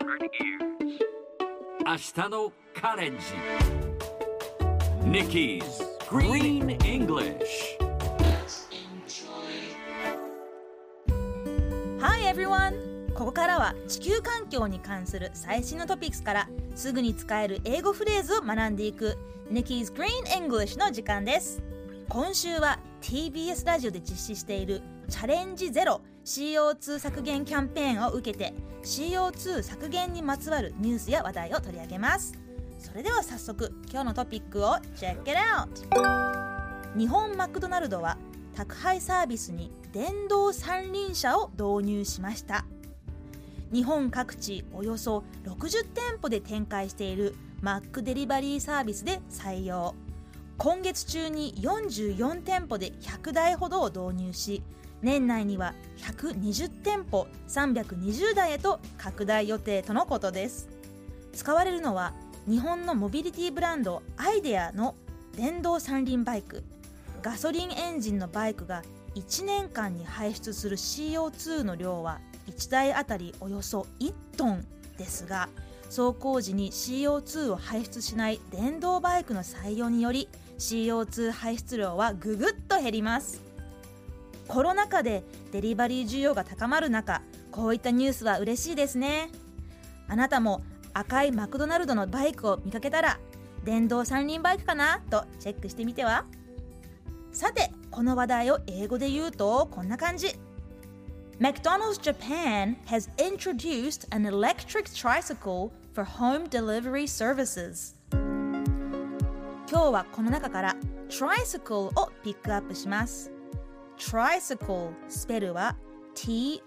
明日のカレンジ。Nikki's Green English Hi everyone! ここからは地球環境に関する最新のトピックスからすぐに使える英語フレーズを学んでいく Nikki's Green English の時間です。今週は TBS ラジオで実施しているチャレンジゼロ。CO2 削減キャンペーンを受けて CO2 削減にまつわるニュースや話題を取り上げます。それでは早速今日のトピックを Check it out! 日本マクドナルドは宅配サービスに電動三輪車を導入しました。日本各地およそ60店舗で展開しているマックデリバリーサービスで採用。今月中に44店舗で100台ほどを導入し年内には120店舗320台へと拡大予定とのことです。使われるのは日本のモビリティブランドアイデアの電動三輪バイクガソリンエンジンのバイクが1年間に排出する CO2 の量は1台あたりおよそ1トンですが走行時に CO2 を排出しない電動バイクの採用により CO2 排出量はぐぐっと減ります。コロナ禍でデリバリー需要が高まる中こういったニュースは嬉しいですね。あなたも赤いマクドナルドのバイクを見かけたら電動三輪バイクかなとチェックしてみては？さてこの話題を英語で言うとこんな感じ。McDonald's Japan has introduced an electric tricycle for home delivery services. 今日はこの中から tricycle をピックアップします。Tricycle スペルは T-R-I-C-Y-C-L-E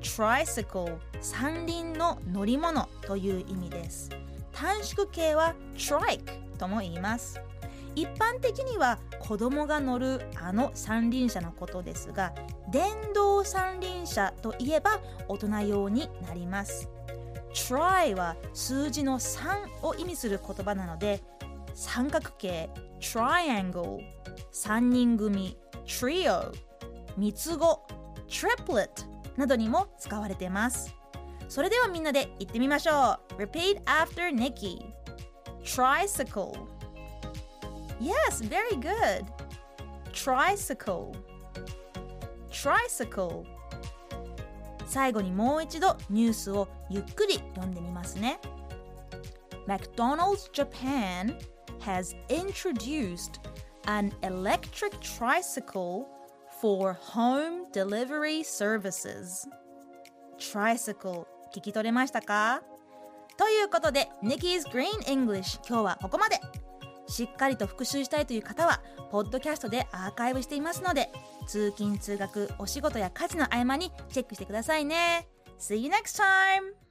tricycle 三輪の乗り物という意味です。短縮形は trike とも言います。一般的には子供が乗るあの三輪車のことですが電動三輪車といえば大人用になります。try は数字の3を意味する言葉なので三角形 triangle 三人組 trio 三つ子 triplet などにも使われていますそれではみんなで言ってみましょう Repeat after Nikki Tricycle Yes, very good Tricycle Tricycle 最後にもう一度ニュースをゆっくり読んでみますね McDonald's Japan has introduced an electric tricycle for home delivery services tricycle 聞き取れましたかということで Nikki's Green English 今日はここまでしっかりと復習したいという方はポッドキャストでアーカイブしていますので通勤通学お仕事や家事の合間にチェックしてくださいね See you next time!